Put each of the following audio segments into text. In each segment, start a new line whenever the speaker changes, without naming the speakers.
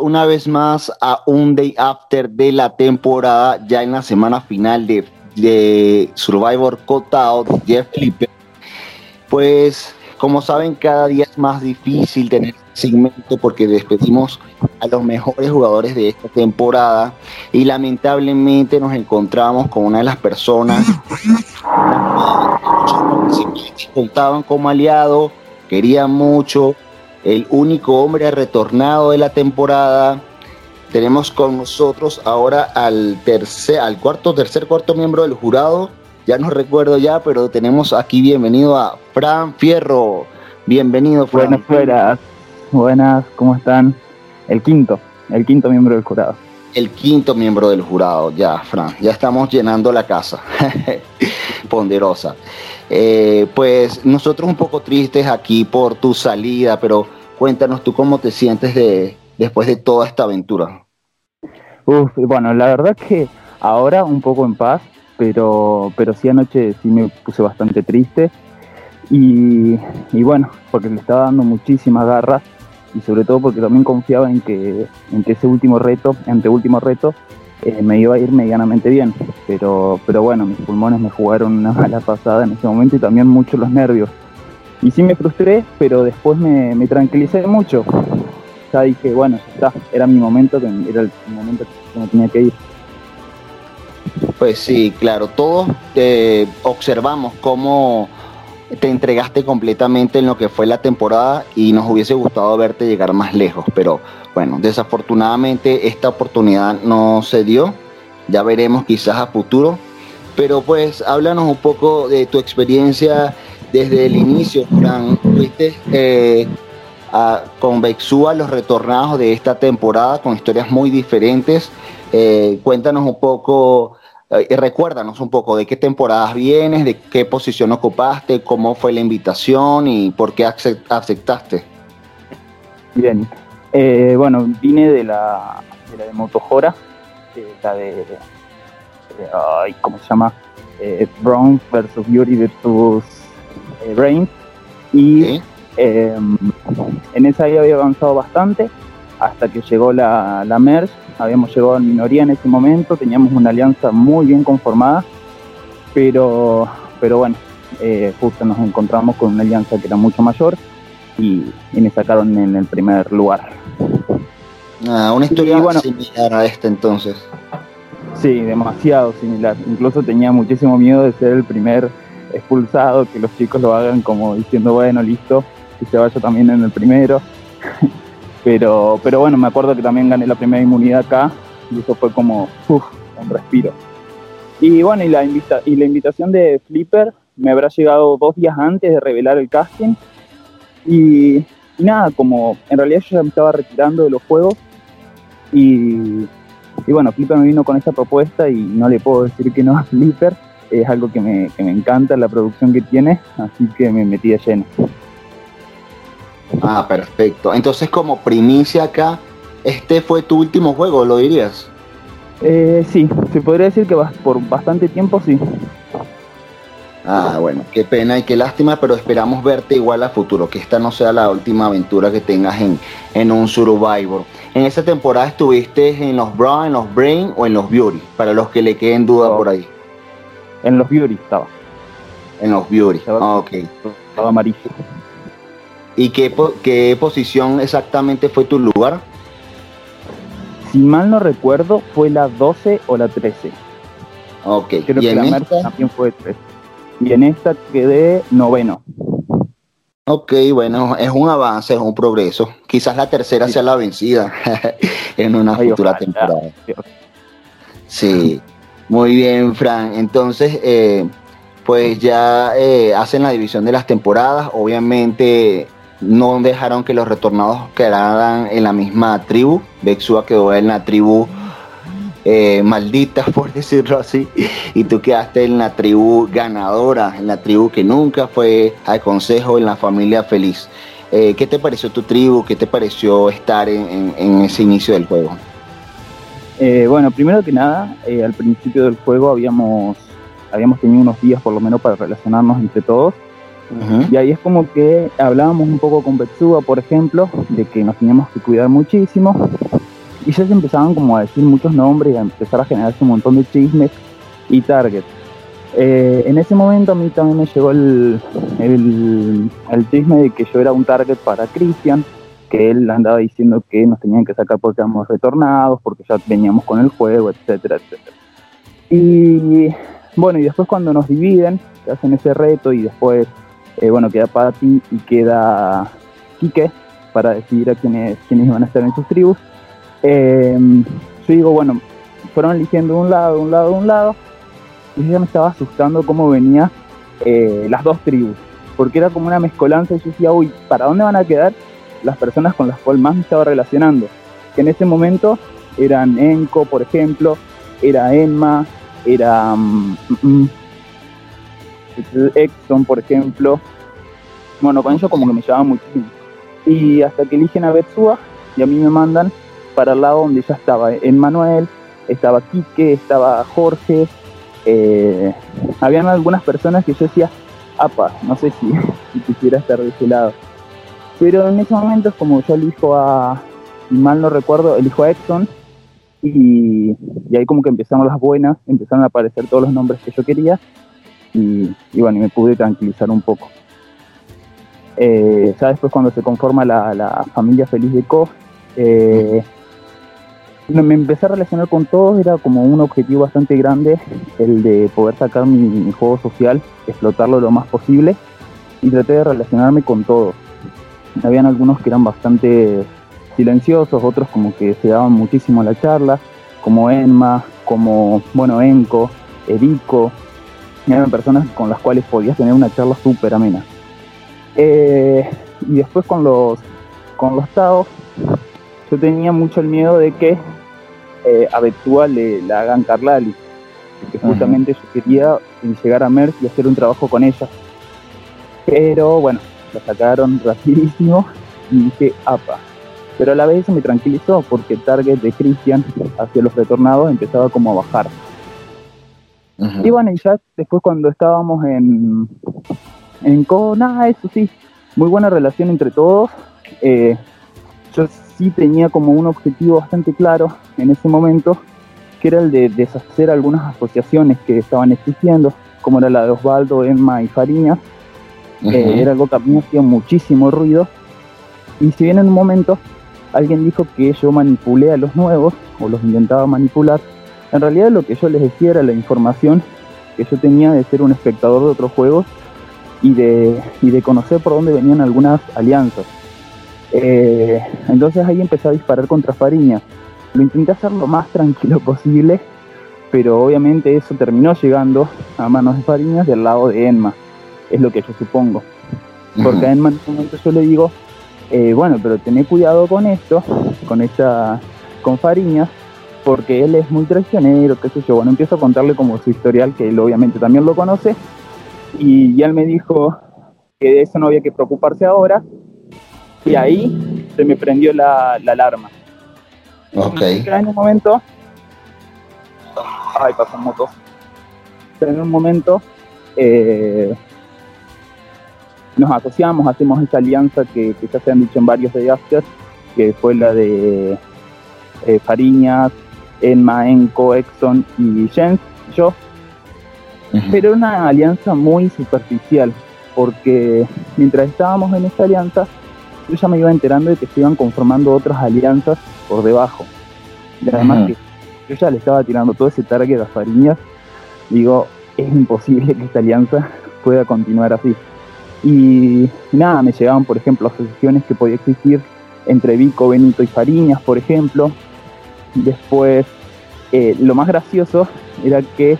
una vez más a un day after de la temporada, ya en la semana final de, de Survivor Cutout, Jeff Flipper. Pues, como saben, cada día es más difícil tener segmento porque despedimos a los mejores jugadores de esta temporada y lamentablemente nos encontramos con una de las personas que contaban como aliado, querían mucho, el único hombre retornado de la temporada. Tenemos con nosotros ahora al tercer, al cuarto, tercer, cuarto miembro del jurado. Ya no recuerdo ya, pero tenemos aquí bienvenido a Fran Fierro. Bienvenido,
Fran. Buenas, buenas. Buenas, ¿cómo están? El quinto, el quinto miembro del jurado.
El quinto miembro del jurado, ya, Fran. Ya estamos llenando la casa. Ponderosa. Eh, pues nosotros un poco tristes aquí por tu salida, pero Cuéntanos tú cómo te sientes de, después de toda esta aventura.
Uf, bueno, la verdad que ahora un poco en paz, pero, pero sí anoche sí me puse bastante triste. Y, bueno, porque le estaba dando muchísimas garras y sobre todo porque también confiaba en que, en que ese último reto, ante último reto, eh, me iba a ir medianamente bien. Pero, pero bueno, mis pulmones me jugaron una mala pasada en ese momento y también mucho los nervios. Y sí me frustré, pero después me, tranquilicé mucho. Ya dije, bueno, ya era mi momento, era el momento que me tenía que ir.
Pues sí, claro, todos eh, observamos cómo te entregaste completamente en lo que fue la temporada y nos hubiese gustado verte llegar más lejos, pero bueno, desafortunadamente esta oportunidad no se dio, ya veremos quizás a futuro, pero pues háblanos un poco de tu experiencia desde el inicio, Fran, fuiste eh, con Bexúa los retornados de esta temporada con historias muy diferentes. Eh, cuéntanos un poco, eh, recuérdanos un poco de qué temporadas vienes, de qué posición ocupaste, cómo fue la invitación y por qué aceptaste.
Bien, bueno, vine de la de, la de Motojora, la de, ay, ¿cómo se llama? Brown versus Beauty versus Brain y em, en esa ya había avanzado bastante hasta que llegó la, la MERS, habíamos llegado en minoría en ese momento, teníamos una alianza muy bien conformada, pero, pero bueno, eh, justo nos encontramos con una alianza que era mucho mayor y, me sacaron en el primer lugar.
Ah, una historia similar a esta entonces.
Sí, demasiado similar. Incluso tenía muchísimo miedo de ser el primer expulsado, que los chicos lo hagan como diciendo, bueno, listo, que se vaya también en el primero. pero, pero bueno, me acuerdo que también gané la primera inmunidad acá y eso fue como un respiro. Y bueno, y la, invita y la invitación de Flipper me habrá llegado dos días antes de revelar el casting. Y, nada, como en realidad yo ya me estaba retirando de los juegos y, y bueno, Flipper me vino con esta propuesta y no le puedo decir que no a Flipper es algo que me, que me encanta la producción que tiene, así que me metí de lleno.
Ah, perfecto. Entonces, como primicia acá, ¿este fue tu último juego, lo dirías?
Eh, sí, se podría decir que por bastante tiempo sí.
Ah, bueno, qué pena y qué lástima, pero esperamos verte igual a futuro, que esta no sea la última aventura que tengas en, en un Survivor. En esa temporada estuviste en los Brown, en los Brain o en los Beauty, para los que le queden duda por ahí.
En los Beauty estaba.
En los Beauty, ah, ok.
Estaba amarillo.
¿Y qué, qué posición exactamente fue tu lugar?
Si mal no recuerdo, fue la 12 o la 13.
Ok.
Creo ¿Y que en la esta? también fue 13. Y en esta quedé noveno.
Ok, bueno, es un avance, es un progreso. Quizás la tercera sea la vencida en una futura temporada. Sí. Muy bien, Fran. Entonces, eh, pues ya eh, hacen la división de las temporadas. Obviamente no dejaron que los retornados quedaran en la misma tribu. Bexua quedó en la tribu eh, maldita, por decirlo así. Y tú quedaste en la tribu ganadora, en la tribu que nunca fue al consejo, en la familia feliz. ¿Qué te pareció tu tribu? ¿Qué te pareció estar en ese inicio del juego?
Eh, bueno, primero que nada, eh, al principio del juego habíamos, habíamos tenido unos días por lo menos para relacionarnos entre todos Y ahí es como que hablábamos un poco con Betsúa, por ejemplo, de que nos teníamos que cuidar muchísimo. Y ya se empezaban como a decir muchos nombres y a empezar a generarse un montón de chismes y targets. Eh, en ese momento a mí también me llegó el, el, el, chisme de que yo era un target para Christian, que él andaba diciendo que nos tenían que sacar porque éramos retornados, porque ya veníamos con el juego, etcétera, etcétera. Y bueno, y después cuando nos dividen, hacen ese reto y después, eh, bueno, queda Patty y queda Quique para decidir a quiénes, quiénes iban a estar en sus tribus. Eh, yo digo, bueno, fueron eligiendo un lado, un lado, un lado, y yo ya me estaba asustando cómo venía eh, las dos tribus, porque era como una mezcolanza y yo decía, uy, ¿para dónde van a quedar las personas con las cuales más me estaba relacionando? Que en ese momento eran Enco, por ejemplo, era Emma, era um, Exxon, por ejemplo. Bueno, con ellos como que me llevaba muchísimo. Y hasta que eligen a Betsua y a mí me mandan para el lado donde ya estaba en Manuel, estaba Quique, estaba Jorge. Eh, habían algunas personas que yo decía, apa, no sé si, si quisiera estar de ese lado. Pero en ese momento es como yo elijo a, mal no recuerdo, elijo a Exxon y, ahí como que empezaron las buenas, empezaron a aparecer todos los nombres que yo quería y, bueno, y me pude tranquilizar un poco. Eh, ya después cuando se conforma la, familia feliz de Co, eh, me empecé a relacionar con todos, era como un objetivo bastante grande el de poder sacar mi, juego social, explotarlo lo más posible y traté de relacionarme con todos. Habían algunos que eran bastante silenciosos, otros como que se daban muchísimo la charla, como Enma, como, bueno, Enco, Erico, eran personas con las cuales podías tener una charla súper amena. Eh, y después con los, con los Taos, yo tenía mucho el miedo de que eh, a Betua le la hagan Carlali, porque justamente yo quería llegar a Merck y hacer un trabajo con ella. Pero bueno, la sacaron rapidísimo y dije, apa, pero a la vez me tranquilizó porque el target de Christian hacia los retornados empezaba como a bajar. Y bueno, y ya después cuando estábamos en, en Kona, eso sí, muy buena relación entre todos. Eh, yo sí tenía como un objetivo bastante claro en ese momento, que era el de deshacer algunas asociaciones que estaban existiendo, como era la de Osvaldo, Emma y Fariña. Eh, era algo que a mí hacía muchísimo ruido. Y si bien en un momento alguien dijo que yo manipulé a los nuevos o los intentaba manipular. En realidad lo que yo les decía era la información que yo tenía de ser un espectador de otros juegos y de, de conocer por dónde venían algunas alianzas. Eh, entonces ahí empecé a disparar contra Fariña. Lo intenté hacer lo más tranquilo posible, pero obviamente eso terminó llegando a manos de Fariñas del lado de Enma, es lo que yo supongo. Porque a Enma en un momento yo le digo, eh, bueno, pero tené cuidado con esto, con esta, con Fariñas, porque él es muy traicionero, qué sé yo. Bueno, empiezo a contarle como su historial, que él obviamente también lo conoce, y ya él me dijo que de eso no había que preocuparse ahora, y ahí se me prendió la, alarma.
Ok.
En un momento, ay, pasó moto. En un momento, eh, nos asociamos, hacemos esa alianza que, ya se han dicho en varios de After, que fue la de eh, Fariñas, Enma, Enco, Exxon y Jens, yo. Pero una alianza muy superficial, porque mientras estábamos en esta alianza, yo ya me iba enterando de que se iban conformando otras alianzas por debajo. Y además que yo ya le estaba tirando todo ese target a Fariñas, digo, es imposible que esta alianza pueda continuar así. Y nada, me llegaban, por ejemplo, asociaciones que podía existir entre Vico, Benito y Fariñas, por ejemplo. Después, eh, lo más gracioso era que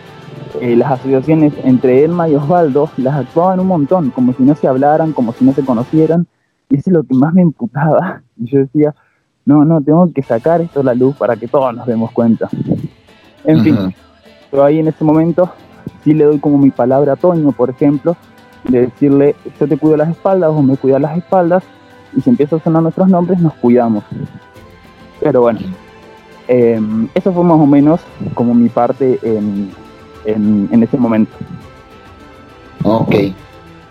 eh, las asociaciones entre Elma y Osvaldo las actuaban un montón, como si no se hablaran, como si no se conocieran. Y eso es lo que más me imputaba. Y yo decía, no, no, tengo que sacar esto a la luz para que todos nos demos cuenta. En fin, pero ahí en ese momento sí le doy como mi palabra a Toño, por ejemplo, de decirle, yo te cuido las espaldas, o me cuidas las espaldas, y si empieza a sonar nuestros nombres, nos cuidamos. Pero bueno, em, eso fue más o menos como mi parte en, en, ese momento.
Ok.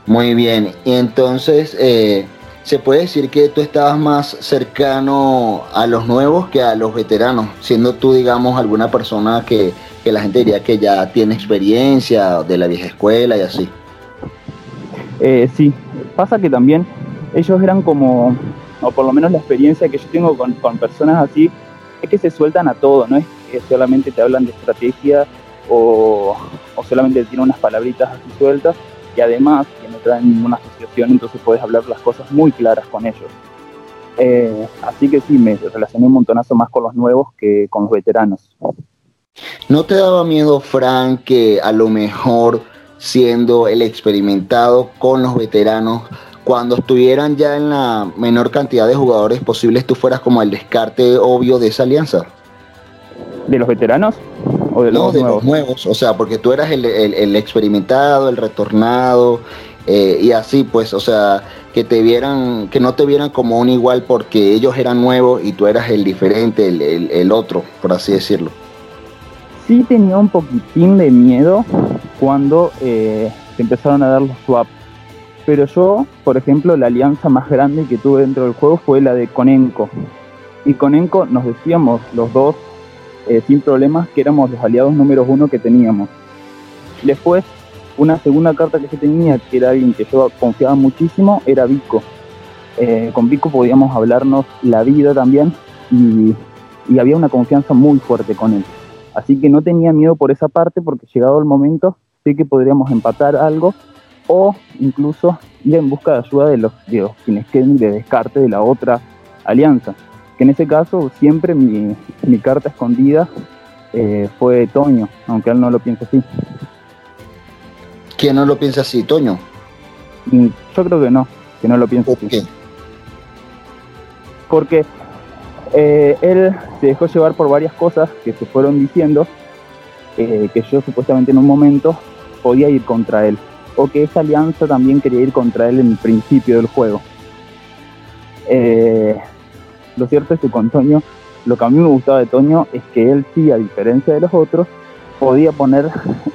Muy bien, y entonces eh, se puede decir que tú estabas más cercano a los nuevos que a los veteranos, siendo tú, digamos, alguna persona que, que la gente diría que ya tiene experiencia de la vieja escuela y así.
Eh, sí, pasa que también ellos eran como, o por lo menos la experiencia que yo tengo con, con personas así, que se sueltan a todo, no es que solamente te hablan de estrategia o, o solamente tienen unas palabritas así sueltas, y además que no traen ninguna asociación, entonces puedes hablar las cosas muy claras con ellos. Eh, así que sí, me relacioné un montonazo más con los nuevos que con los veteranos.
¿No te daba miedo, Frank, que a lo mejor siendo el experimentado con los veteranos, cuando estuvieran ya en la menor cantidad de jugadores posibles, tú fueras como el descarte obvio de esa alianza?
¿De los veteranos?
¿O de los, no, de nuevos? los nuevos? O sea, porque tú eras el, el, el experimentado, el retornado, eh, y así, pues, o sea, que te vieran, que no te vieran como un igual porque ellos eran nuevos y tú eras el diferente, el, el otro, por así decirlo
sí tenía un poquitín de miedo cuando eh, se empezaron a dar los swaps. Pero yo, por ejemplo, la alianza más grande que tuve dentro del juego fue la de Conenco. Y Conenco nos decíamos los dos, eh, sin problemas, que éramos los aliados números uno que teníamos. Después, una segunda carta que yo tenía, que era alguien que yo confiaba muchísimo, era Vico. Eh, con Vico podíamos hablarnos la vida también y, y había una confianza muy fuerte con él. Así que no tenía miedo por esa parte porque llegado el momento sé que podríamos empatar algo o incluso ir en busca de ayuda de los, de los quienes queden de descarte de la otra alianza. Que en ese caso siempre mi, mi carta escondida eh, fue Toño, aunque él no lo piensa así.
¿Quién no lo piensa así, Toño?
Mm, yo creo que no, que no lo piensa así. Qué? Porque eh, él se dejó llevar por varias cosas que se fueron diciendo, eh, que yo supuestamente en un momento podía ir contra él, o que esa alianza también quería ir contra él en principio del juego. Eh, lo cierto es que con Toño, lo que a mí me gustaba de Toño es que él sí, a diferencia de los otros, podía poner,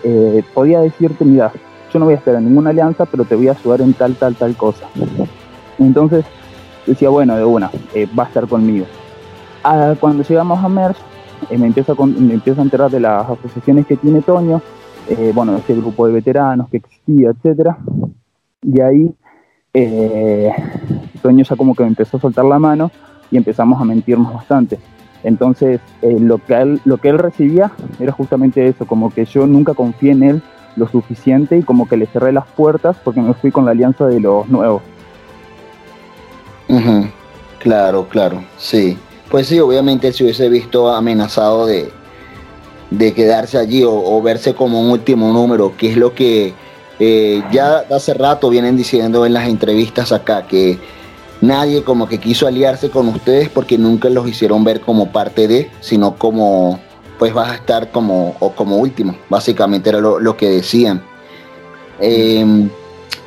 eh, podía decirte, mira, yo no voy a estar en ninguna alianza, pero te voy a ayudar en tal, tal, tal cosa. Entonces decía, bueno, de una, eh, va a estar conmigo Ah, cuando llegamos a MERS, me, empiezo a, me empiezo a enterar de las asociaciones que tiene Toño, eh, bueno, ese grupo de veteranos que existía, etcétera. Y ahí eh, Toño ya como que empezó a soltar la mano y empezamos a mentirnos bastante. Entonces, eh, lo, que él, lo que él recibía era justamente eso, como que yo nunca confié en él lo suficiente y como que le cerré las puertas porque me fui con la alianza de los nuevos.
Uh. Claro, claro, sí. Pues sí, obviamente él se hubiese visto amenazado de, de quedarse allí o, verse como un último número, que es lo que eh, ya hace rato vienen diciendo en las entrevistas acá, que nadie como que quiso aliarse con ustedes porque nunca los hicieron ver como parte de, sino como pues vas a estar como, o como último, básicamente era lo, que decían. Eh,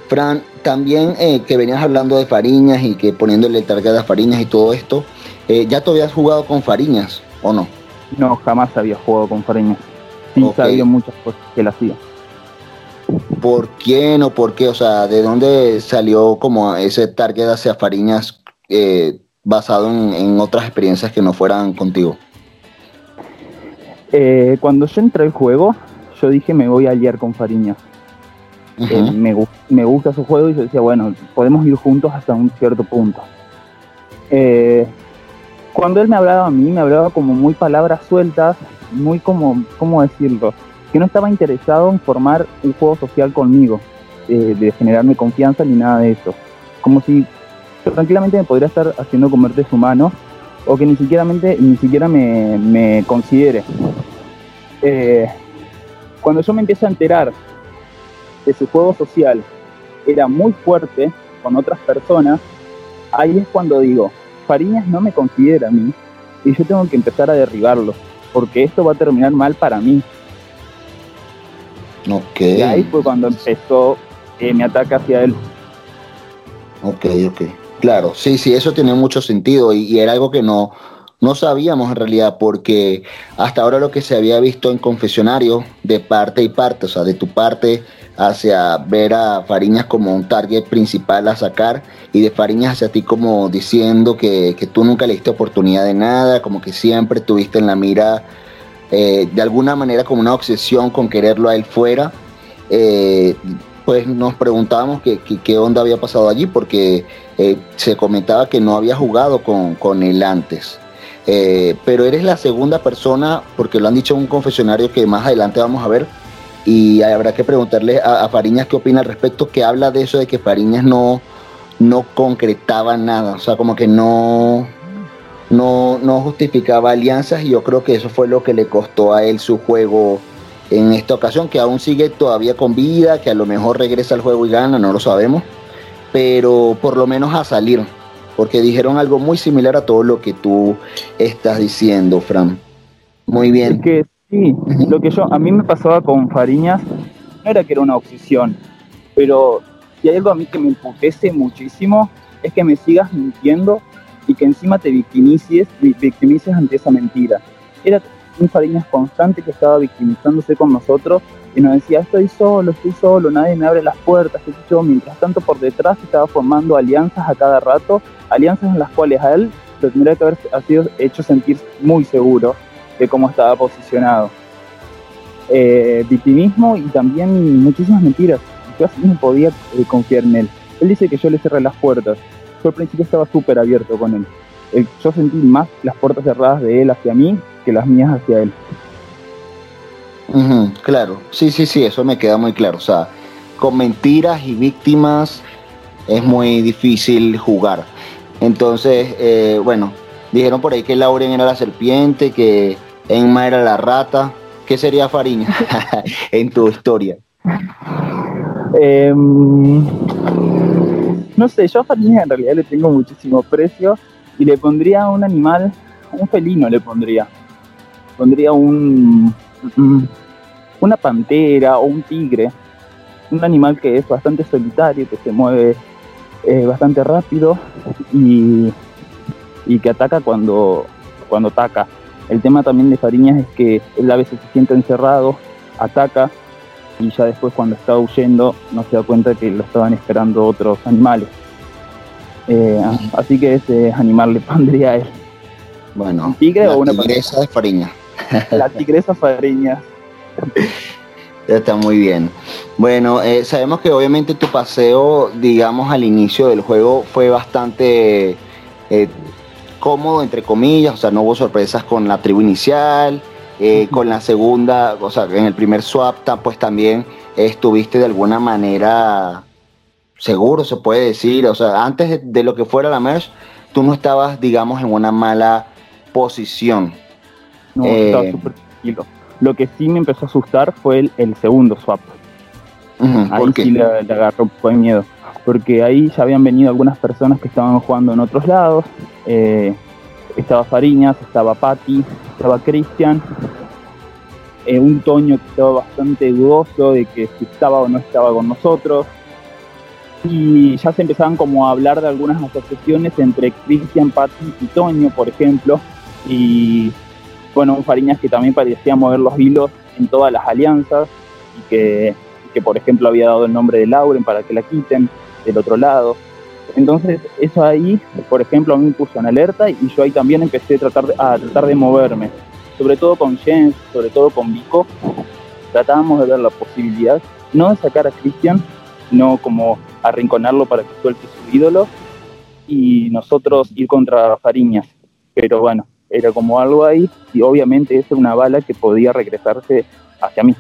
Fran, también eh, que venías hablando de Fariñas y que poniéndole target a Fariñas y todo esto, eh, ¿Ya te habías jugado con Fariñas o no?
No, jamás había jugado con Fariñas. Sí okay. sabía muchas cosas que él hacía.
¿Por quién o por qué? O sea, ¿de dónde salió como ese target hacia Fariñas eh, basado en, en, otras experiencias que no fueran contigo?
Eh, cuando yo entré al juego, yo dije me voy a aliar con Fariñas. Uh -huh. me, me, gusta su juego y yo decía, bueno, podemos ir juntos hasta un cierto punto. Cuando él me hablaba a mí, me hablaba como muy palabras sueltas, muy como, ¿cómo decirlo? Que no estaba interesado en formar un juego social conmigo, eh, de generarme confianza ni nada de eso. Como si tranquilamente me podría estar haciendo comer de su mano o que ni siquiera, ni siquiera me, me considere. Eh, cuando yo me empiezo a enterar de su juego social era muy fuerte con otras personas, ahí es cuando digo, Fariñas no me considera a mí y yo tengo que empezar a derribarlo, porque esto va a terminar mal para mí.
Ok.
Y ahí fue cuando empezó eh, mi ataque hacia él.
Ok, ok. Claro, sí, sí, eso tiene mucho sentido y, y, era algo que no, no sabíamos en realidad porque hasta ahora lo que se había visto en confesionario de parte y parte, o sea, de tu parte hacia ver a Fariñas como un target principal a sacar y de Fariñas hacia ti como diciendo que, tú nunca le diste oportunidad de nada, como que siempre tuviste en la mira eh, de alguna manera como una obsesión con quererlo a él fuera. Eh, pues nos preguntábamos qué, qué, onda había pasado allí porque eh, se comentaba que no había jugado con, con él antes. pero eres la segunda persona, porque lo han dicho en un confesionario que más adelante vamos a ver, y habrá que preguntarle a, Fariñas qué opina al respecto, que habla de eso de que Fariñas no, no concretaba nada, o sea, como que no, no, no justificaba alianzas y yo creo que eso fue lo que le costó a él su juego en esta ocasión, que aún sigue todavía con vida, que a lo mejor regresa al juego y gana, no lo sabemos, pero por lo menos a salir, porque dijeron algo muy similar a todo lo que tú estás diciendo, Fran. Muy bien.
Sí, lo que yo, a mí me pasaba con Fariñas, no era que era una obsesión, pero si hay algo a mí que me emputece muchísimo, es que me sigas mintiendo y que encima te victimices, victimices ante esa mentira. Era un Fariñas constante que estaba victimizándose con nosotros y nos decía, estoy solo, estoy solo, nadie me abre las puertas, yo. Mientras tanto por detrás estaba formando alianzas a cada rato, alianzas en las cuales a él lo tendría que haber sido hecho sentir muy seguro de cómo estaba posicionado. Eh, victimismo y también muchísimas mentiras. Yo así no podía eh, confiar en él. Él dice que yo le cerré las puertas. Yo al principio estaba súper abierto con él. Yo sentí más las puertas cerradas de él hacia mí que las mías hacia él.
claro, sí, sí, sí, eso me queda muy claro. O sea, con mentiras y víctimas es muy difícil jugar. Entonces, eh, bueno, Dijeron por ahí que Lauren era la serpiente, que Emma era la rata. ¿Qué sería Fariña en tu historia?
Em, no sé, yo a Fariña en realidad le tengo muchísimo precio y le pondría un animal, un felino le pondría. Pondría un, una pantera o un tigre, un animal que es bastante solitario, que se mueve eh, bastante rápido y y que ataca cuando, cuando ataca. El tema también de Fariñas es que él a veces se siente encerrado, ataca y ya después cuando está huyendo no se da cuenta que lo estaban esperando otros animales. Eh, así que ese animal le pondría a él.
Bueno, tigre la o una tigresa de Fariñas.
La tigresa Fariñas.
Está muy bien. Bueno, eh, sabemos que obviamente tu paseo, digamos, al inicio del juego fue bastante eh, cómodo, entre comillas, o sea, no hubo sorpresas con la tribu inicial, eh, con la segunda, o sea, en el primer swap, pues también estuviste de alguna manera seguro, se puede decir, o sea, antes de, lo que fuera la merge, tú no estabas, digamos, en una mala posición.
No, estaba eh, súper tranquilo. Lo que sí me empezó a asustar fue el, segundo swap. ahí sí le, agarró un poco de miedo porque ahí ya habían venido algunas personas que estaban jugando en otros lados. Eh, estaba Fariñas, estaba Patti, estaba Cristian, eh, un Toño que estaba bastante dudoso de que si estaba o no estaba con nosotros. Y ya se empezaban como a hablar de algunas asociaciones entre Cristian, Patti y Toño, por ejemplo. Y bueno, un Fariñas que también parecía mover los hilos en todas las alianzas y que, que por ejemplo había dado el nombre de Lauren para que la quiten del otro lado. Entonces, eso ahí, por ejemplo, a mí me puso en alerta y yo ahí también empecé a tratar de, a tratar de moverme. Sobre todo con Jens, sobre todo con Vico, tratábamos de ver la posibilidad, no de sacar a Cristian, no como arrinconarlo para que suelte su ídolo y nosotros ir contra Fariñas. Pero bueno, era como algo ahí y obviamente esa es una bala que podía regresarse hacia mí.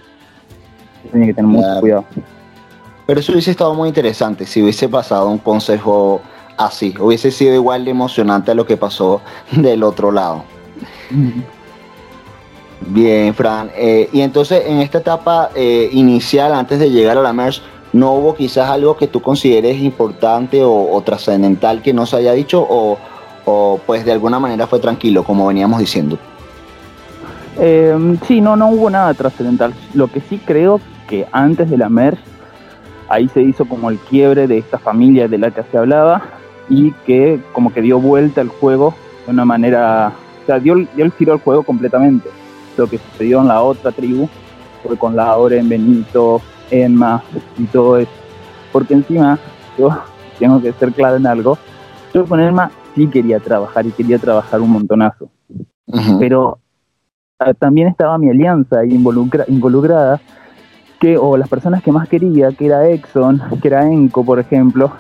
Tenía que tener mucho cuidado.
Pero eso hubiese estado muy interesante si hubiese pasado un consejo así. Hubiese sido igual de emocionante a lo que pasó del otro lado. Bien, Fran. Eh, y entonces en esta etapa eh, inicial, antes de llegar a la MERS, ¿no hubo quizás algo que tú consideres importante o, trascendental que no se haya dicho? O, pues de alguna manera fue tranquilo, como veníamos diciendo?
Eh, sí, no, no hubo nada trascendental. Lo que sí creo que antes de la MERS ahí se hizo como el quiebre de esta familia de la que se hablaba y que como que dio vuelta al juego de una manera, o sea, dio, dio el giro al juego completamente. Lo que sucedió en la otra tribu fue con la en Benito, Enma y todo eso. Porque encima, yo tengo que ser claro en algo, yo con Enma sí quería trabajar y quería trabajar un montonazo. Pero ah, también estaba mi alianza ahí involucrada, o las personas que más quería, que era Exxon, que era Enco, por ejemplo,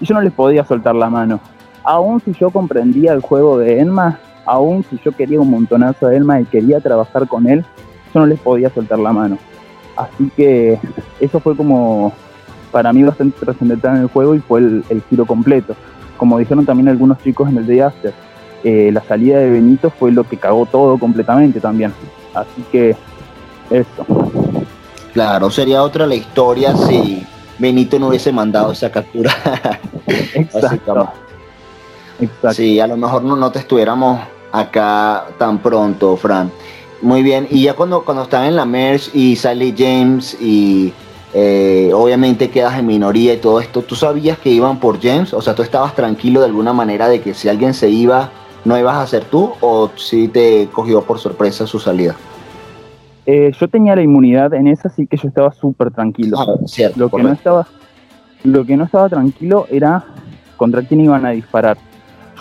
y yo no les podía soltar la mano. Aún si yo comprendía el juego de Enma, aún si yo quería un montonazo de Enma y quería trabajar con él, yo no les podía soltar la mano. Así que eso fue como para mí bastante trascendental en el juego y fue el, giro completo. Como dijeron también algunos chicos en el Day After, eh, la salida de Benito fue lo que cagó todo completamente también. Así que eso.
Claro, sería otra la historia si Benito no hubiese mandado esa captura.
Exacto.
Exacto. Sí, a lo mejor no, no te estuviéramos acá tan pronto, Fran. Muy bien, y ya cuando, cuando están en la Merge y sale James y eh, obviamente quedas en minoría y todo esto, ¿tú sabías que iban por James? O sea, ¿tú estabas tranquilo de alguna manera de que si alguien se iba, no ibas a ser tú o si te cogió por sorpresa su salida?
Eh, yo tenía la inmunidad en esa, así que yo estaba súper tranquilo.
Ah, cierto,
lo, que no estaba, lo que no estaba tranquilo era contra quién iban a disparar.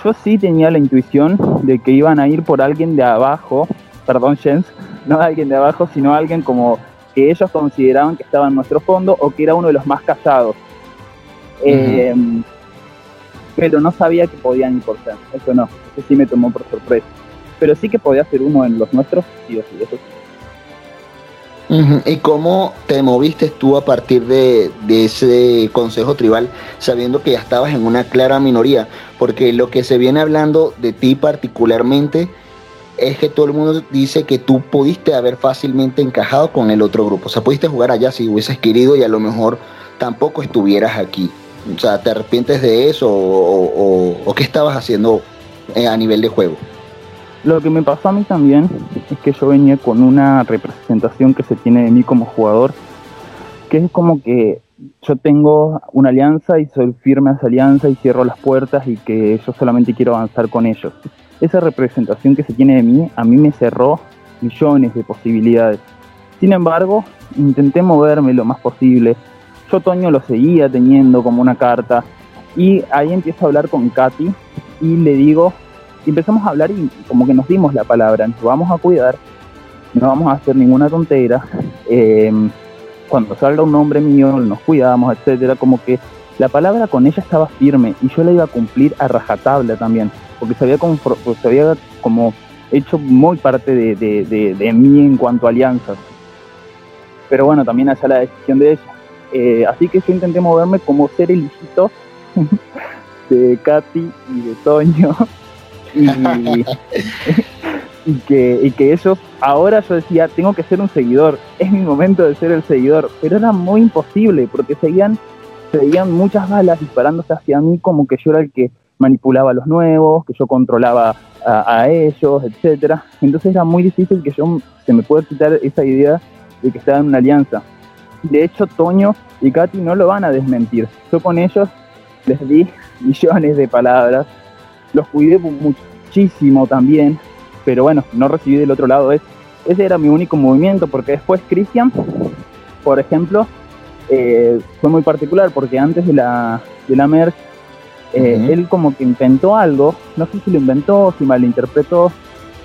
Yo sí tenía la intuición de que iban a ir por alguien de abajo perdón Jens, no alguien de abajo, sino alguien como que ellos consideraban que estaba en nuestro fondo o que era uno de los más casados. Em, pero no sabía que podían ir por ser, eso no, eso sí me tomó por sorpresa. Pero sí que podía ser uno en los nuestros, sí o sí, eso sí.
¿Y cómo te moviste tú a partir de, ese consejo tribal, sabiendo que ya estabas en una clara minoría? Porque lo que se viene hablando de ti particularmente es que todo el mundo dice que tú pudiste haber fácilmente encajado con el otro grupo. O sea, pudiste jugar allá si hubieses querido y a lo mejor tampoco estuvieras aquí. O sea, ¿te arrepientes de eso o, qué estabas haciendo eh, a nivel de juego?
Lo que me pasó a mí también es que yo venía con una representación que se tiene de mí como jugador, que es como que yo tengo una alianza y soy firme a esa alianza y cierro las puertas y que yo solamente quiero avanzar con ellos esa representación que se tiene de mí a mí me cerró millones de posibilidades. Sin embargo, intenté moverme lo más posible. Yo Toño lo seguía teniendo como una carta y ahí empiezo a hablar con Katy y le digo, empezamos a hablar y como que nos dimos la palabra, nos vamos a cuidar, no vamos a hacer ninguna tontera. Eh, cuando salga un nombre mío, nos cuidamos, etcétera, como que la palabra con ella estaba firme y yo la iba a cumplir a rajatabla también porque se había, como, se había como hecho muy parte de, mí en cuanto a alianzas. Pero bueno, también allá la decisión de ella. Eh, así que yo intenté moverme como ser el hijito de Katy y de Toño. Y, que, y que ellos, ahora yo decía, tengo que ser un seguidor, es mi momento de ser el seguidor, pero era muy imposible porque seguían, seguían muchas balas disparándose hacia mí como que yo era el que manipulaba a los nuevos, que yo controlaba a, ellos, etcétera. Entonces era muy difícil que yo se me pueda quitar esa idea de que estaba en una alianza. De hecho, Toño y Katy no lo van a desmentir. Yo con ellos les di millones de palabras, los cuidé muchísimo también, pero bueno, no recibí del otro lado eso. Ese era mi único movimiento, porque después Cristian, por ejemplo, eh, fue muy particular, porque antes de la, de la merch eh, él como que inventó algo, no sé si lo inventó, si malinterpretó,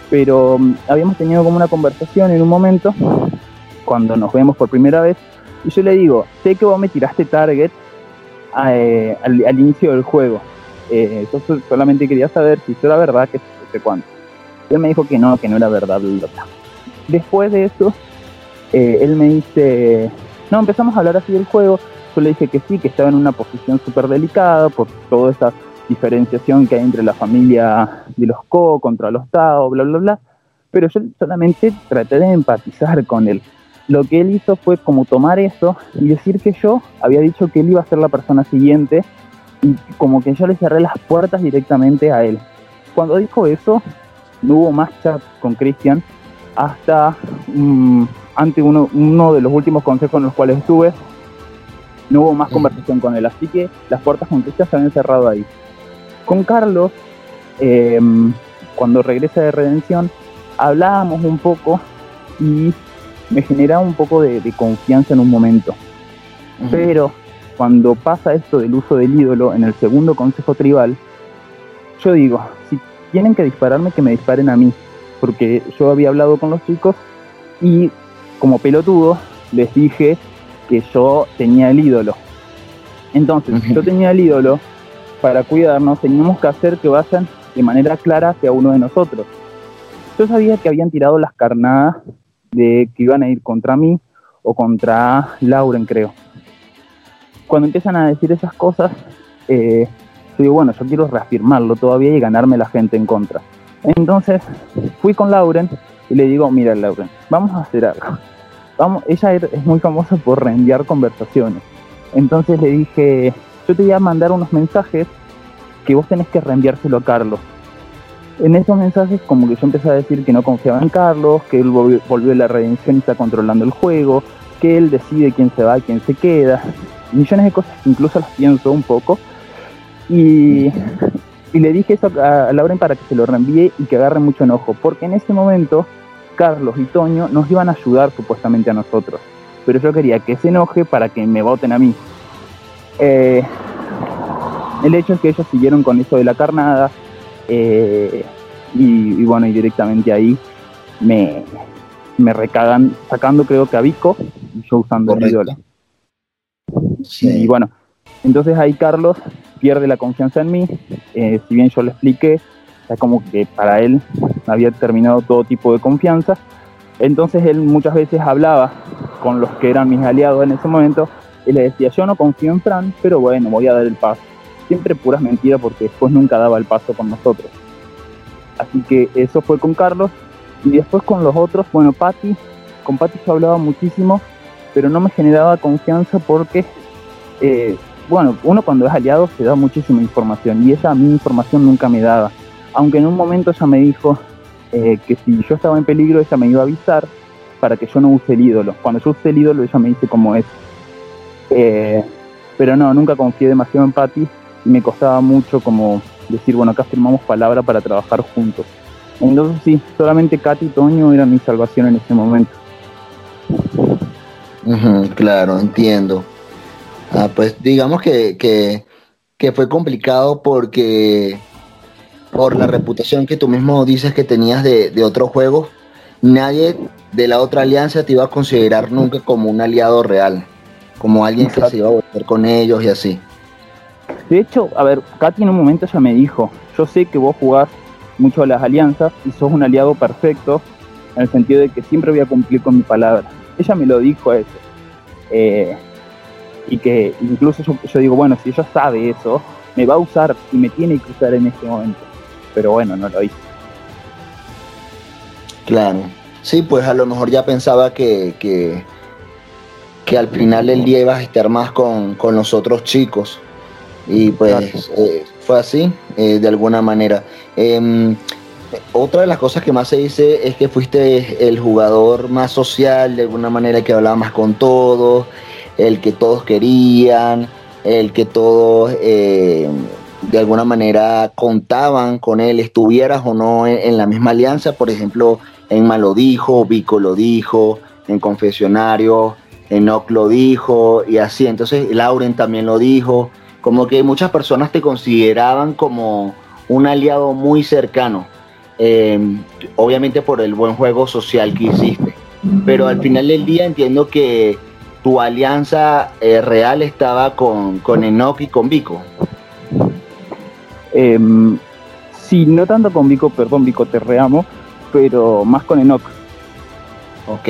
pero mm, habíamos tenido como una conversación en un momento, cuando nos vemos por primera vez, y yo le digo, sé que vos me tiraste target eh, al, inicio del juego, eh, entonces solamente quería saber si eso era verdad, que sé cuánto. Él me dijo que no, que no era verdad. Después de eso, él me dice, no, empezamos a hablar así del juego, yo le dije que sí, que estaba en una posición súper delicada por toda esa diferenciación que hay entre la familia de los Co contra los Tao, bla, bla, bla. Pero yo solamente traté de empatizar con él. Lo que él hizo fue como tomar eso y decir que yo había dicho que él iba a ser la persona siguiente y como que yo le cerré las puertas directamente a él. Cuando dijo eso, no hubo más chat con Cristian hasta mm, ante uno, uno de los últimos consejos en los cuales estuve, no hubo más conversación con él, así que las puertas con Cristian se habían cerrado ahí. Con Carlos, em, cuando regresa de Redención, hablábamos un poco y me generaba un poco de, confianza en un momento. Pero cuando pasa esto del uso del ídolo en el segundo consejo tribal, yo digo, si tienen que dispararme, que me disparen a mí, porque yo había hablado con los chicos y como pelotudo les dije que yo tenía el ídolo. Entonces, si yo tenía el ídolo, para cuidarnos teníamos que hacer que vayan de manera clara hacia uno de nosotros. Yo sabía que habían tirado las carnadas de que iban a ir contra mí o contra Lauren, creo. Cuando empiezan a decir esas cosas, eh, digo, bueno, yo quiero reafirmarlo todavía y ganarme la gente en contra. Entonces fui con Lauren y le digo, mira Lauren, vamos a hacer algo. Vamos, ella es muy famosa por reenviar conversaciones. Entonces le dije, yo te voy a mandar unos mensajes que vos tenés que reenviárselo a Carlos. En esos mensajes como que yo empecé a decir que no confiaba en Carlos, que él volvió, a la redención y está controlando el juego, que él decide quién se va y quién se queda. Millones de cosas que incluso las pienso un poco. Y, y le dije eso a Lauren para que se lo reenvíe y que agarre mucho enojo, porque en ese momento Carlos y Toño nos iban a ayudar supuestamente a nosotros. Pero yo quería que se enoje para que me voten a mí. Eh, el hecho es que ellos siguieron con eso de la carnada eh, y, bueno, y directamente ahí me, me recagan sacando creo que a Vico y yo usando el ídolo. Y bueno, entonces ahí Carlos pierde la confianza en mí, eh, si bien yo le expliqué, es como que para él había terminado todo tipo de confianza, entonces él muchas veces hablaba con los que eran mis aliados en ese momento y le decía, yo no confío en Fran, pero bueno, voy a dar el paso. Siempre puras mentiras porque después nunca daba el paso con nosotros. Así que eso fue con Carlos. Y después con los otros, bueno, Patti, con Patti yo hablaba muchísimo, pero no me generaba confianza porque, eh, bueno, uno cuando es aliado se da muchísima información y esa mí información nunca me daba. Aunque en un momento ella me dijo eh, que si yo estaba en peligro ella me iba a avisar para que yo no use el ídolo. Cuando yo use el ídolo ella me dice cómo es. Eh, pero no, nunca confié demasiado en Patty y me costaba mucho como decir, bueno, acá firmamos palabra para trabajar juntos. Entonces sí, solamente Katy y Toño eran mi salvación en ese momento.
Claro, entiendo. Ah, pues digamos que, que, fue complicado porque por la reputación que tú mismo dices que tenías de, de otros juegos, nadie de la otra alianza te iba a considerar nunca como un aliado real como alguien que se iba a volver con ellos y así.
De hecho, a ver, Katy en un momento ya me dijo, yo sé que vos jugás mucho a las alianzas y sos un aliado perfecto, en el sentido de que siempre voy a cumplir con mi palabra. Ella me lo dijo eso. Eh, y que incluso yo, yo, digo, bueno, si ella sabe eso, me va a usar y me tiene que usar en este momento. Pero bueno, no lo hizo.
Claro. Sí, pues a lo mejor ya pensaba que, que que al final el día ibas a estar más con, los otros chicos. Y pues eh, fue así, eh, de alguna manera. Otra de las cosas que más se dice es que fuiste el jugador más social, de alguna manera que hablaba más con todos, el que todos querían, el que todos eh, de alguna manera contaban con él, estuvieras o no en, en, la misma alianza. Por ejemplo, Enma lo dijo, Vico lo dijo, en confesionario, Enoch lo dijo y así, entonces Lauren también lo dijo, como que muchas personas te consideraban como un aliado muy cercano, em, obviamente por el buen juego social que hiciste, pero al final del día entiendo que tu alianza eh, real estaba con, con Enoch y con Vico.
Em, sí, no tanto con Vico, perdón Vico, te reamo, pero más con Enoch.
Ok.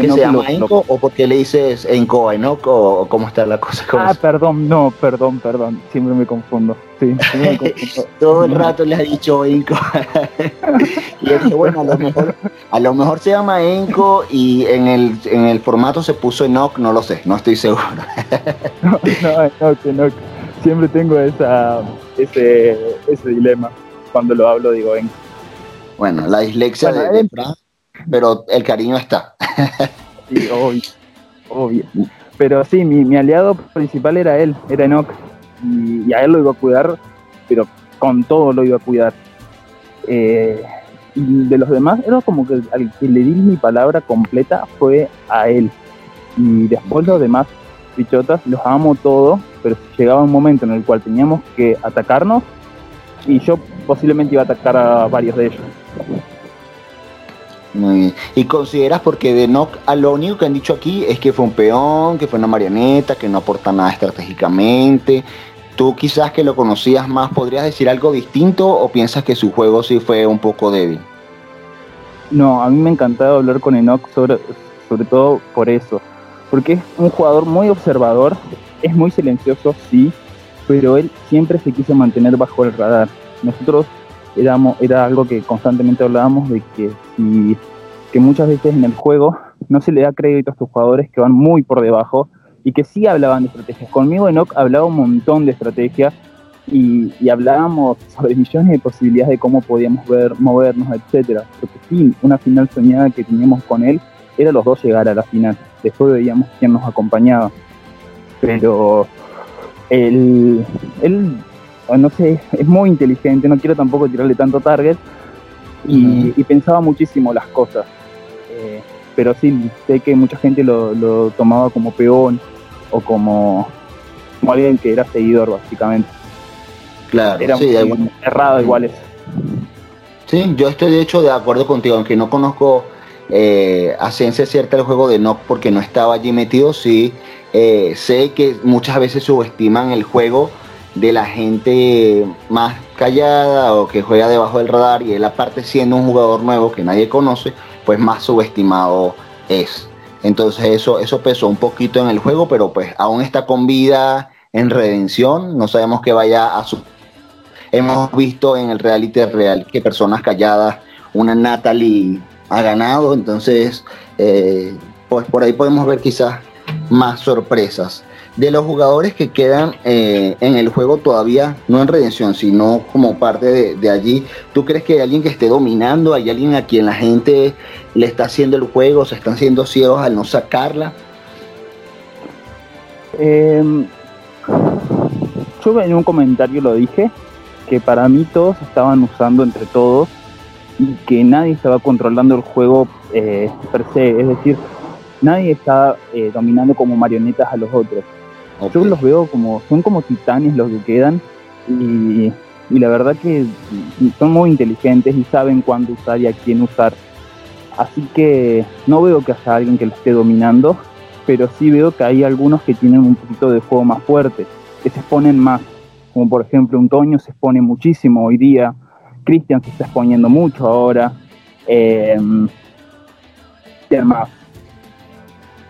¿Qué se llama Enco o por qué le dices Enco a Enoch o cómo está la cosa?
Ah, perdón, no, perdón, perdón, siempre me confundo. Sí,
Todo el rato le ha dicho Enco. y dije, bueno, a lo mejor, a lo mejor se llama Enco y en el, en el formato se puso Enoch, no lo sé, no estoy seguro.
no, no, Enoch, Enoch. Siempre tengo esa, ese, ese dilema. Cuando lo hablo digo Enco.
Bueno, la dislexia de, de Fran pero el cariño está.
sí, obvio, obvio. Pero sí, mi, aliado principal era él, era Enoch. Y, a él lo iba a cuidar, pero con todo lo iba a cuidar. Eh, y de los demás, era como que al que le di mi palabra completa fue a él. Y después los demás, bichotas, los amo todos, pero llegaba un momento en el cual teníamos que atacarnos y yo posiblemente iba a atacar a varios de ellos.
Muy bien. ¿Y consideras porque de Nock a lo único que han dicho aquí es que fue un peón, que fue una marioneta, que no aporta nada estratégicamente? ¿Tú quizás que lo conocías más podrías decir algo distinto o piensas que su juego sí fue un poco débil?
No, a mí me encantaba hablar con Enoch sobre, sobre todo por eso, porque es un jugador muy observador, es muy silencioso, sí, pero él siempre se quiso mantener bajo el radar. Nosotros era algo que constantemente hablábamos de que, si, que muchas veces en el juego no se le da crédito a estos jugadores que van muy por debajo y que sí hablaban de estrategias. Conmigo Enoch hablaba un montón de estrategias y, y, hablábamos sobre millones de posibilidades de cómo podíamos ver, movernos, etcétera. Porque sí, una final soñada que teníamos con él era los dos llegar a la final. Después veíamos quién nos acompañaba. Pero él, él no sé, es muy inteligente, no quiero tampoco tirarle tanto target, y, pensaba muchísimo las cosas. Eh, pero sí, sé que mucha gente lo, tomaba como peón o como, alguien que era seguidor, básicamente.
Claro,
era
sí,
muy errado igual eso.
Sí, yo estoy de hecho de acuerdo contigo, aunque no conozco eh, a ciencia cierta el juego de Nock porque no estaba allí metido, sí eh, sé que muchas veces subestiman el juego de la gente más callada o que juega debajo del radar y él aparte siendo un jugador nuevo que nadie conoce, pues más subestimado es. Entonces eso, eso pesó un poquito en el juego, pero pues aún está con vida en redención, no sabemos que vaya a su... Hemos visto en el reality real que personas calladas, una Natalie ha ganado, entonces eh, pues por ahí podemos ver quizás más sorpresas de los jugadores que quedan eh, en el juego todavía, no en redención, sino como parte de, allí, ¿tú crees que hay alguien que esté dominando? ¿Hay alguien a quien la gente le está haciendo el juego, se están siendo ciegos al no sacarla?
Em, yo en un comentario lo dije, que para mí todos estaban usando entre todos y que nadie estaba controlando el juego eh, per se, es decir, nadie está eh, dominando como marionetas a los otros yo los veo como, son como titanes los que quedan y, la verdad que son muy inteligentes y saben cuándo usar y a quién usar. Así que no veo que haya alguien que lo esté dominando, pero sí veo que hay algunos que tienen un poquito de juego más fuerte, que se exponen más. Como por ejemplo un Toño se expone muchísimo hoy día, Cristian se está exponiendo mucho ahora. Eh?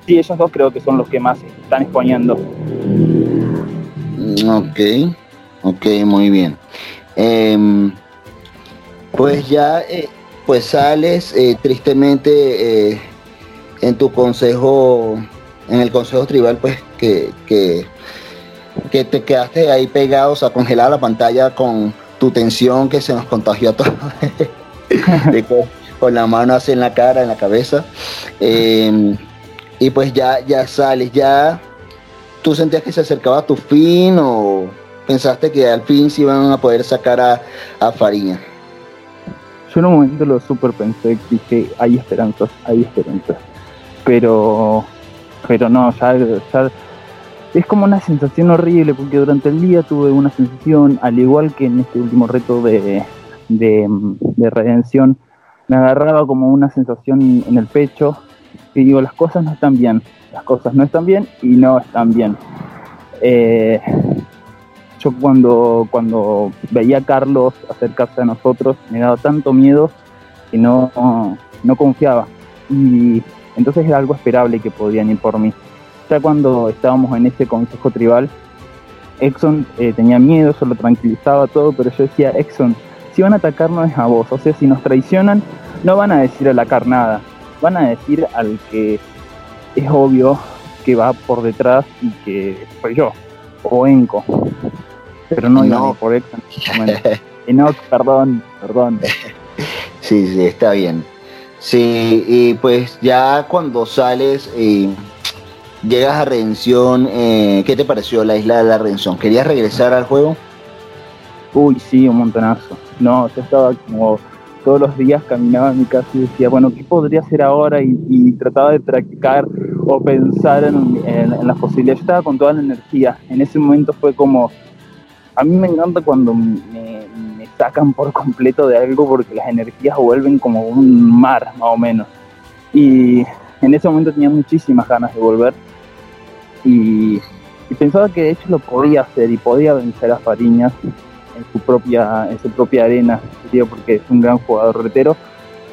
Sí, ellos dos creo que son los que más están exponiendo.
Ok, ok, muy bien. Em, pues ya, eh, pues sales eh, tristemente eh, en tu consejo, en el consejo tribal, pues que, que, te quedaste ahí pegado, o sea, congelada la pantalla con tu tensión que se nos contagió a todos. con, la mano así en la cara, en la cabeza. Y pues ya, ya sales, ya tú sentías que se acercaba a tu fin o pensaste que al fin se iban a poder sacar a, a Fariña.
Yo en un momento lo super pensé, dije, hay esperanzas, hay esperanzas. Pero, pero no, ya, es como una sensación horrible porque durante el día tuve una sensación, al igual que en este último reto de, de redención, me agarraba como una sensación en el pecho y digo, las cosas no están bien, las cosas no están bien y no están bien. Eh, yo cuando, cuando veía a Carlos acercarse a nosotros me daba tanto miedo que no, no confiaba. Y entonces era algo esperable que podían ir por mí. Ya cuando estábamos en ese consejo tribal, Exxon eh, tenía miedo, solo tranquilizaba todo, pero yo decía, Exxon, si van a atacarnos es a vos, o sea, si nos traicionan, no van a decir a la carnada, van a decir al que es obvio que va por detrás y que soy yo, o Enco. Pero no, no. por Exxon. no, perdón, perdón.
Sí, sí, está bien. Sí, y pues ya cuando sales y llegas a Redención, eh, ¿qué te pareció la isla de la Redención? ¿Querías regresar al juego?
Uy, sí, un montonazo. No, yo estaba como todos los días caminaba a mi casa y decía, bueno, ¿qué podría hacer ahora? Y, trataba de practicar o pensar en, las posibilidades. Yo estaba con toda la energía. En ese momento fue como, a mí me encanta cuando me, me sacan por completo de algo porque las energías vuelven como un mar, más o menos. Y en ese momento tenía muchísimas ganas de volver. Y y pensaba que de hecho lo podía hacer y podía vencer a Fariñas en su propia, en su propia arena, porque es un gran jugador retero.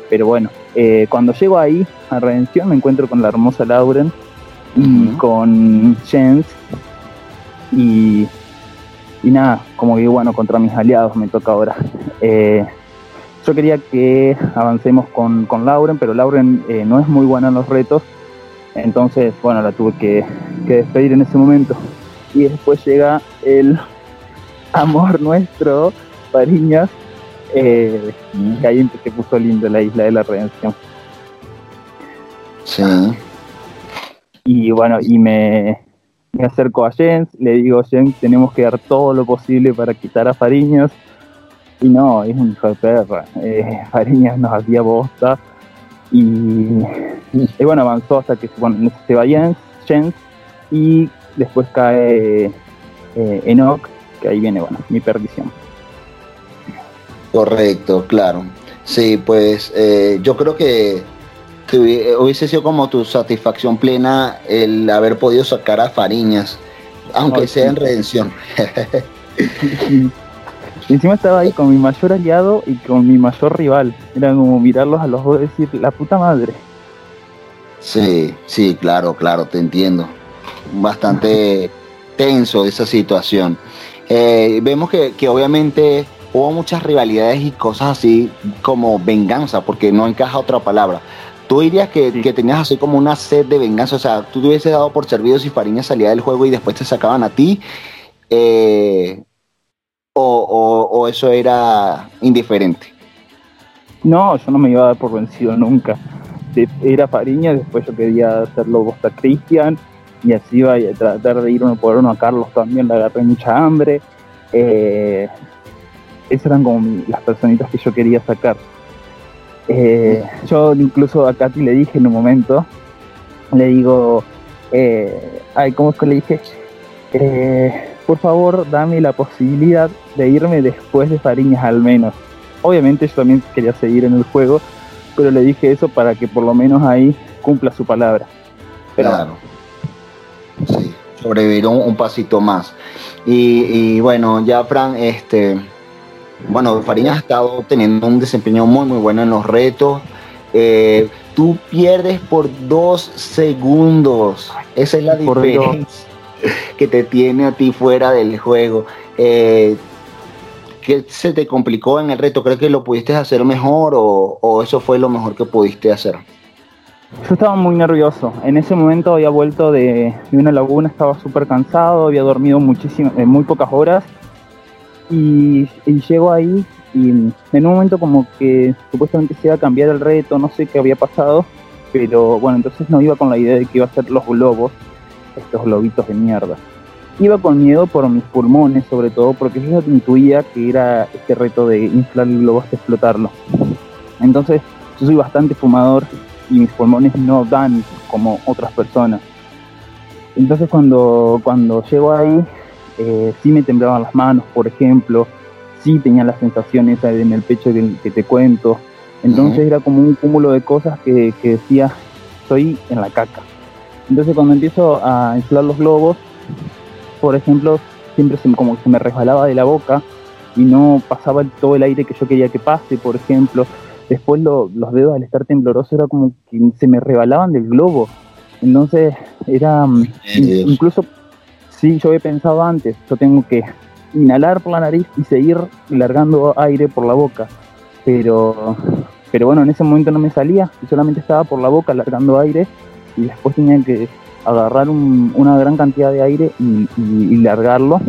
Pero bueno, eh, cuando llego ahí a Redención me encuentro con la hermosa Lauren y con Jens y, y nada, como que bueno, contra mis aliados me toca ahora. Eh, yo quería que avancemos con, con Lauren, pero Lauren eh, no es muy buena en los retos entonces, bueno, la tuve que, despedir en ese momento. Y después llega el amor nuestro, Pariñas, eh, que ahí se puso lindo la isla de la redención.
Sí.
Y bueno, y me, acerco a Jens, le digo, Jens, tenemos que dar todo lo posible para quitar a Fariñas. Y no, es un hijo de perra. Eh, Fariñas nos hacía bosta y, bueno, avanzó hasta que bueno, se va Jens, y después cae eh, Enoch, que ahí viene, bueno, mi perdición.
Correcto, claro. Sí, pues eh, yo creo que, hubiese sido como tu satisfacción plena el haber podido sacar a Fariñas, aunque sea en redención.
Encima estaba ahí con mi mayor aliado y con mi mayor rival. Era como mirarlos a los dos y decir, la puta madre.
Sí, sí, claro, claro, te entiendo. Bastante tenso esa situación. Eh, vemos que, obviamente hubo muchas rivalidades y cosas así como venganza, porque no encaja otra palabra. ¿Tú dirías que, tenías así como una sed de venganza? O sea, tú te hubieses dado por servido si Fariña salía del juego y después te sacaban a ti. Eh, o, eso era indiferente?
No, yo no me iba a dar por vencido nunca. Era Fariña, después yo quería hacerlo Bosta Cristian, y así iba a tratar de ir uno por uno a Carlos también, le agarré mucha hambre. Eh, esas eran como las personitas que yo quería sacar. Eh, yo incluso a Katy le dije en un momento, le digo, eh, ay, ¿cómo es que le dije? Eh, por favor, dame la posibilidad de irme después de Fariñas al menos. Obviamente yo también quería seguir en el juego, pero le dije eso para que por lo menos ahí cumpla su palabra.
claro. Sobrevivir un, pasito más. Y, bueno, ya Fran, este, bueno, Fariñas ha estado teniendo un desempeño muy muy bueno en los retos. Eh, tú pierdes por dos segundos. Esa es la diferencia que te tiene a ti fuera del juego. Eh, ¿Qué se te complicó en el reto? ¿Crees que lo pudiste hacer mejor o, eso fue lo mejor que pudiste hacer?
Yo estaba muy nervioso. En ese momento había vuelto de, una laguna, estaba súper cansado, había dormido muchísimo, en muy pocas horas. Y, y llego ahí y en un momento como que supuestamente se iba a cambiar el reto, no sé qué había pasado, pero bueno, entonces no iba con la idea de que iba a ser los globos, estos globitos de mierda. Iba con miedo por mis pulmones, sobre todo, porque yo intuía que era este reto de inflar el globo hasta explotarlo. Entonces, yo soy bastante fumador y mis pulmones no dan como otras personas. Entonces, cuando, cuando llego ahí, eh, sí me temblaban las manos, por ejemplo, sí tenía la sensación esa en el pecho que, te cuento. Entonces, era como un cúmulo de cosas que, que decía, soy en la caca. Entonces cuando empiezo a inflar los globos, por ejemplo, siempre se, como se me resbalaba de la boca y no pasaba todo el aire que yo quería que pase, por ejemplo. Después los dedos al estar tembloroso era como que se me rebalaban del globo. Entonces era mm, incluso, sí, yo había pensado antes, yo tengo que inhalar por la nariz y seguir largando aire por la boca. Pero, pero bueno, en ese momento no me salía, y solamente estaba por la boca largando aire y después tenían que agarrar una gran cantidad de aire y, largarlo.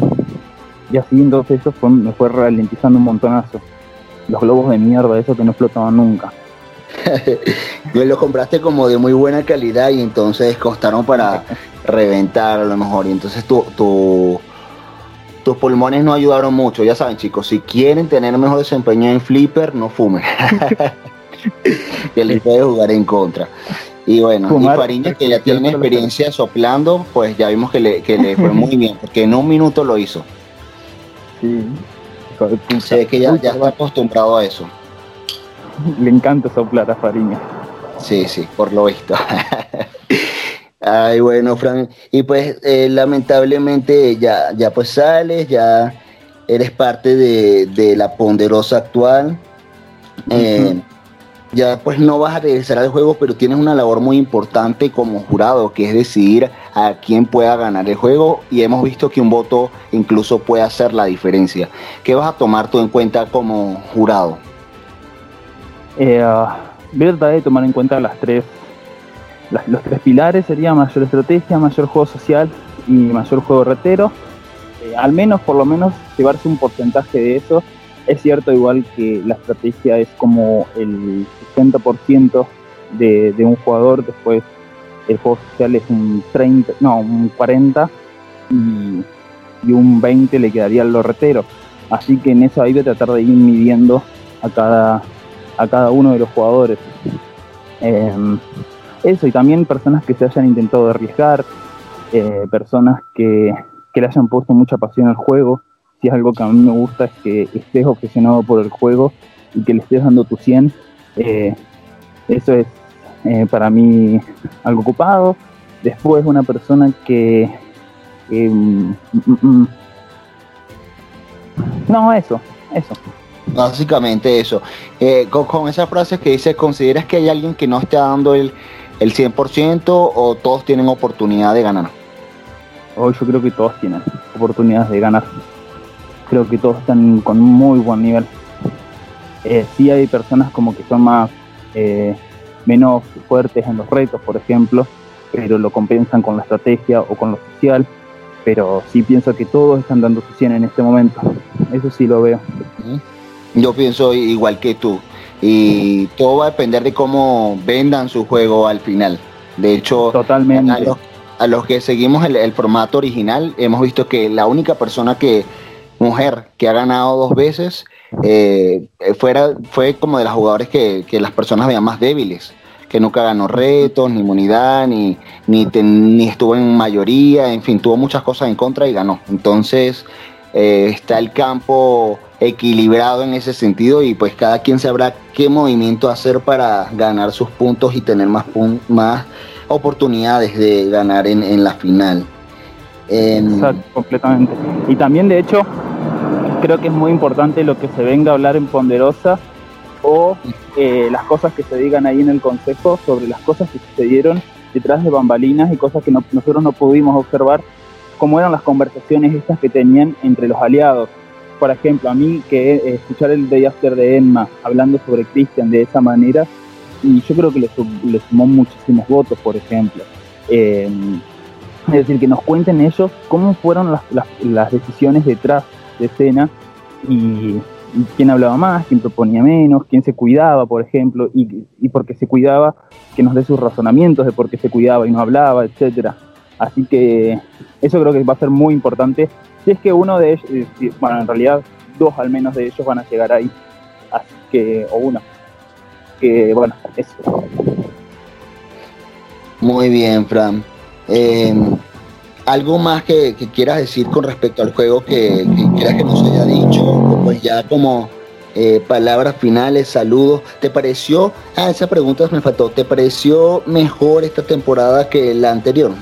Y así entonces eso fue, me fue ralentizando un montonazo. Los globos de mierda, eso que no flotaban nunca.
Los compraste como de muy buena calidad y entonces costaron para reventar a lo mejor. Y entonces tu, tu, tus pulmones no ayudaron mucho. Ya saben, chicos, si quieren tener mejor desempeño en Flipper, no fumen. que les puede jugar en contra. Y bueno, y Fariña, que ya tiene experiencia soplando, pues ya vimos que le, que le fue muy bien, porque en un minuto lo hizo. Sí. Sé que ya, ya está acostumbrado a eso.
Le encanta soplar a Fariña.
Sí, sí, por lo visto. Ay, bueno, Fran. Y pues eh, lamentablemente ya, ya pues sales, ya eres parte de, la ponderosa actual. Eh, ya pues no vas a regresar al juego, pero tienes una labor muy importante como jurado, que es decidir a quién pueda ganar el juego y hemos visto que un voto incluso puede hacer la diferencia. ¿Qué vas a tomar tú en cuenta como jurado?
Eh, tratar de tomar en cuenta las tres, los tres pilares, sería mayor estrategia, mayor juego social y mayor juego retero. Eh, al menos, por lo menos, llevarse un porcentaje de eso es cierto igual que la estrategia es como el 60% de, de un jugador, después el juego social es un 30, no, un 40 y, un 20 le quedaría al lorretero. Así que en eso hay que tratar de ir midiendo a cada, a cada uno de los jugadores. Em, eso, y también personas que se hayan intentado arriesgar, eh, personas que, que le hayan puesto mucha pasión al juego si es algo que a mí me gusta es que estés obsesionado por el juego y que le estés dando tu 100. Eh, eso es eh, para mí algo ocupado. Después una persona que... Mm, mm, mm. no, eso, eso.
Básicamente eso. Eh, con, esa frase que dice, ¿consideras que hay alguien que no está dando el, el 100% o todos tienen oportunidad de ganar?
Hoy yo creo que todos tienen oportunidades de ganar creo que todos están con muy buen nivel. Eh, sí hay personas como que son más eh, menos fuertes en los retos, por ejemplo, pero lo compensan con la estrategia o con lo social. Pero sí pienso que todos están dando su 100 en este momento. Eso sí lo veo.
Yo pienso igual que tú. Y todo va a depender de cómo vendan su juego al final. De hecho,
Totalmente.
A, los, que seguimos el formato original, hemos visto que la única persona que mujer que ha ganado dos veces, eh, fuera, fue como de las jugadores que, las personas veían más débiles, que nunca ganó retos, ni inmunidad, ni, ni, estuvo en mayoría, en fin, tuvo muchas cosas en contra y ganó. Entonces eh, está el campo equilibrado en ese sentido y pues cada quien sabrá qué movimiento hacer para ganar sus puntos y tener más, más oportunidades de ganar en, en la final.
Exacto, completamente. Y también, de hecho, creo que es muy importante lo que se venga a hablar en Ponderosa o eh, las cosas que se digan ahí en el consejo sobre las cosas que sucedieron detrás de bambalinas y cosas que nosotros no pudimos observar, como eran las conversaciones estas que tenían entre los aliados. Por ejemplo, a mí que eh, escuchar el Day After de Emma hablando sobre Christian de esa manera, y yo creo que le, sumó muchísimos votos, por ejemplo. Eh, es decir, que nos cuenten ellos cómo fueron las, decisiones detrás de escena y, quién hablaba más, quién proponía menos, quién se cuidaba, por ejemplo, y, y por qué se cuidaba, que nos dé sus razonamientos de por qué se cuidaba y no hablaba, etcétera. Así que eso creo que va a ser muy importante. Si es que uno de ellos, eh, bueno, en realidad dos al menos de ellos van a llegar ahí. Así que, o uno. Que bueno, eso.
Muy bien, Fran. Eh, ¿Algo más que, quieras decir con respecto al juego que, quieras que nos haya dicho? Pues ya como eh, palabras finales, saludos. ¿Te pareció? Ah, esa pregunta me faltó. ¿Te pareció mejor esta temporada que la anterior?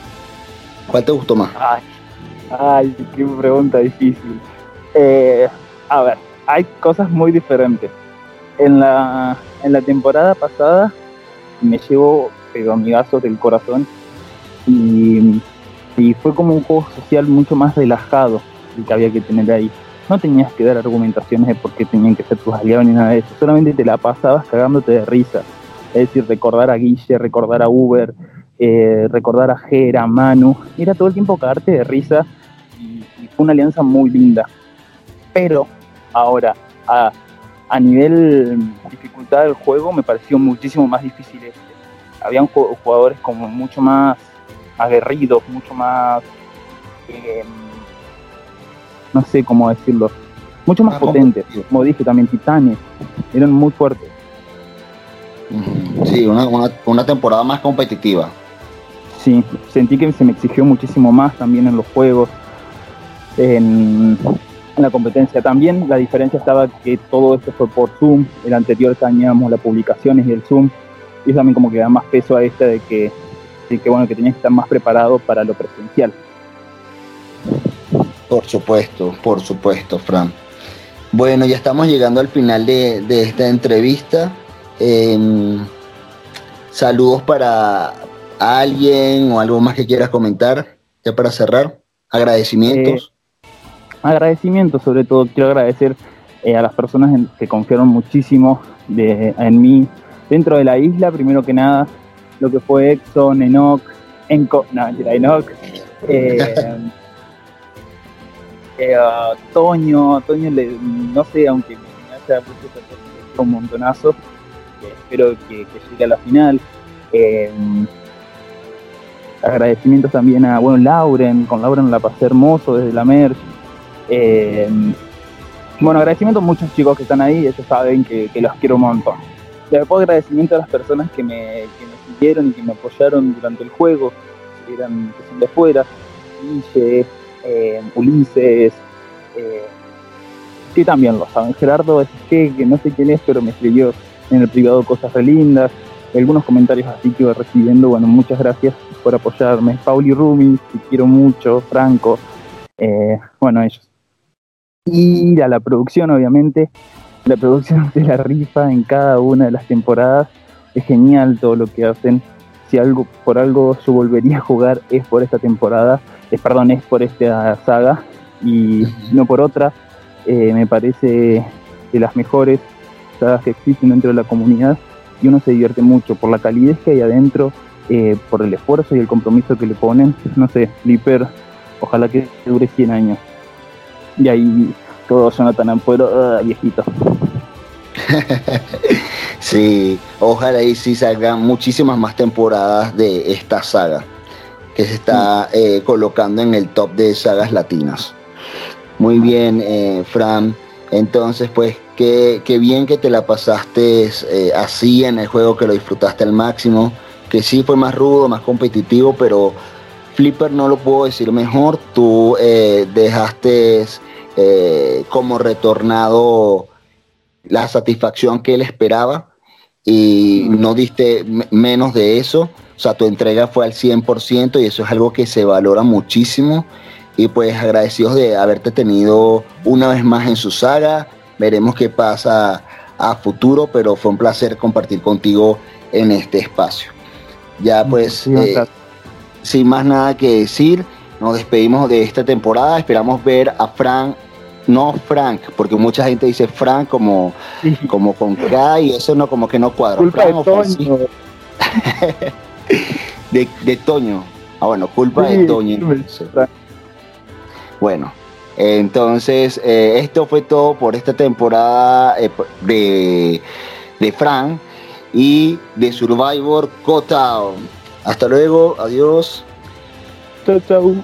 ¿Cuál te gustó más?
Ay, qué pregunta difícil. Eh, a ver, hay cosas muy diferentes. En la, en la temporada pasada me llevo amigazos del corazón y, fue como un juego social mucho más relajado el que había que tener ahí. No tenías que dar argumentaciones de por qué tenían que ser tus aliados ni nada de eso, solamente te la pasabas cagándote de risa. Es decir, recordar a Guille, recordar a Uber, eh, recordar a Jera, Manu, era todo el tiempo cagarte de risa y, fue una alianza muy linda. Pero ahora, a, a nivel dificultad del juego, me pareció muchísimo más difícil este. Habían jugadores como mucho más aguerridos, mucho más, eh, no sé cómo decirlo, mucho más, potentes. Como dije también, Titanes, eran muy fuertes.
Sí, una, una, temporada más competitiva.
Sí, sentí que se me exigió muchísimo más también en los juegos, en, la competencia. También la diferencia estaba que todo esto fue por Zoom, el anterior teníamos las publicaciones y el Zoom, y eso también como que da más peso a este de que, de que bueno, que tenías que estar más preparado para lo presencial.
Por supuesto, por supuesto, Fran. Bueno, ya estamos llegando al final de, esta entrevista. Em, saludos para alguien o algo más que quieras comentar, ya para cerrar. Agradecimientos.
Eh, agradecimientos, sobre todo quiero agradecer eh, a las personas que confiaron muchísimo en mí dentro de la isla, primero que nada, lo que fue Exxon, Enoch, Enco, no, Enoch, eh, eh, Toño, Toño, no sé, aunque me haya puesto un montonazo, espero que, llegue a la final. Eh, agradecimientos también a, bueno, Lauren, con Lauren la pasé hermoso desde la Merch. Eh, bueno, agradecimiento a muchos chicos que están ahí, ellos saben que, los quiero un montón. Después agradecimiento a las personas que me, siguieron y que me apoyaron durante el juego, que eran que son de fuera, eh, Ulises, eh, sí también lo saben. Gerardo es que, que no sé quién es, pero me escribió en el privado cosas re lindas, algunos comentarios así que iba recibiendo, bueno, muchas gracias por apoyarme. Pauli Rumi, que quiero mucho, Franco, eh, bueno, ellos. Y a la producción, obviamente, la producción de la rifa en cada una de las temporadas, es genial todo lo que hacen. Si algo por algo yo volvería a jugar es por esta temporada eh, perdón, es por esta saga y no por otra. Eh, me parece de las mejores sagas que existen dentro de la comunidad y uno se divierte mucho por la calidez que hay adentro, eh, por el esfuerzo y el compromiso que le ponen. No sé, Flipper, ojalá que dure 100 años. Y ahí todo Jonathan Ampuero, uh, viejito.
sí, ojalá y sí salgan muchísimas más temporadas de esta saga que se está eh, colocando en el top de sagas latinas. Muy bien, eh, Fran. Entonces, pues, qué, bien que te la pasaste eh, así en el juego, que lo disfrutaste al máximo, que sí fue más rudo, más competitivo, pero Flipper no lo puedo decir mejor. Tú dejaste como retornado la satisfacción que él esperaba y no diste menos de eso. O sea, tu entrega fue al 100% y eso es algo que se valora muchísimo. Y pues agradecidos de haberte tenido una vez más en su saga. Veremos qué pasa a futuro, pero fue un placer compartir contigo en este espacio. Ya pues, eh, sin más nada que decir, nos despedimos de esta temporada. Esperamos ver a Frank, no Frank, porque mucha gente dice Frank como, como con K y eso no como que no cuadra. de, Toño. Ah, bueno, culpa de Toño. Bueno, entonces eh, esto fue todo por esta temporada eh, de, de Fran y de Survivor Cotown. Hasta luego, adiós.
Chao, chao.